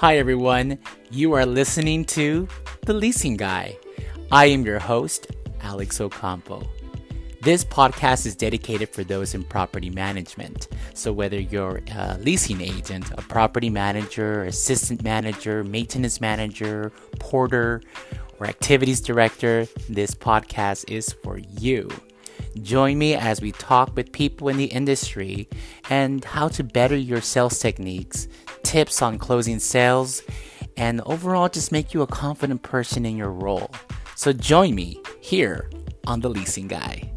Hi, everyone. You are listening to The Leasing Guy. I am your host, Alex Ocampo. This podcast is dedicated for those in property management. So, whether you're a leasing agent, a property manager, assistant manager, maintenance manager, porter, or activities director, this podcast is for you. Join me as we talk with people in the industry and how to better your sales techniques, tips on closing sales, and overall just make you a confident person in your role. So join me here on The Leasing Guy.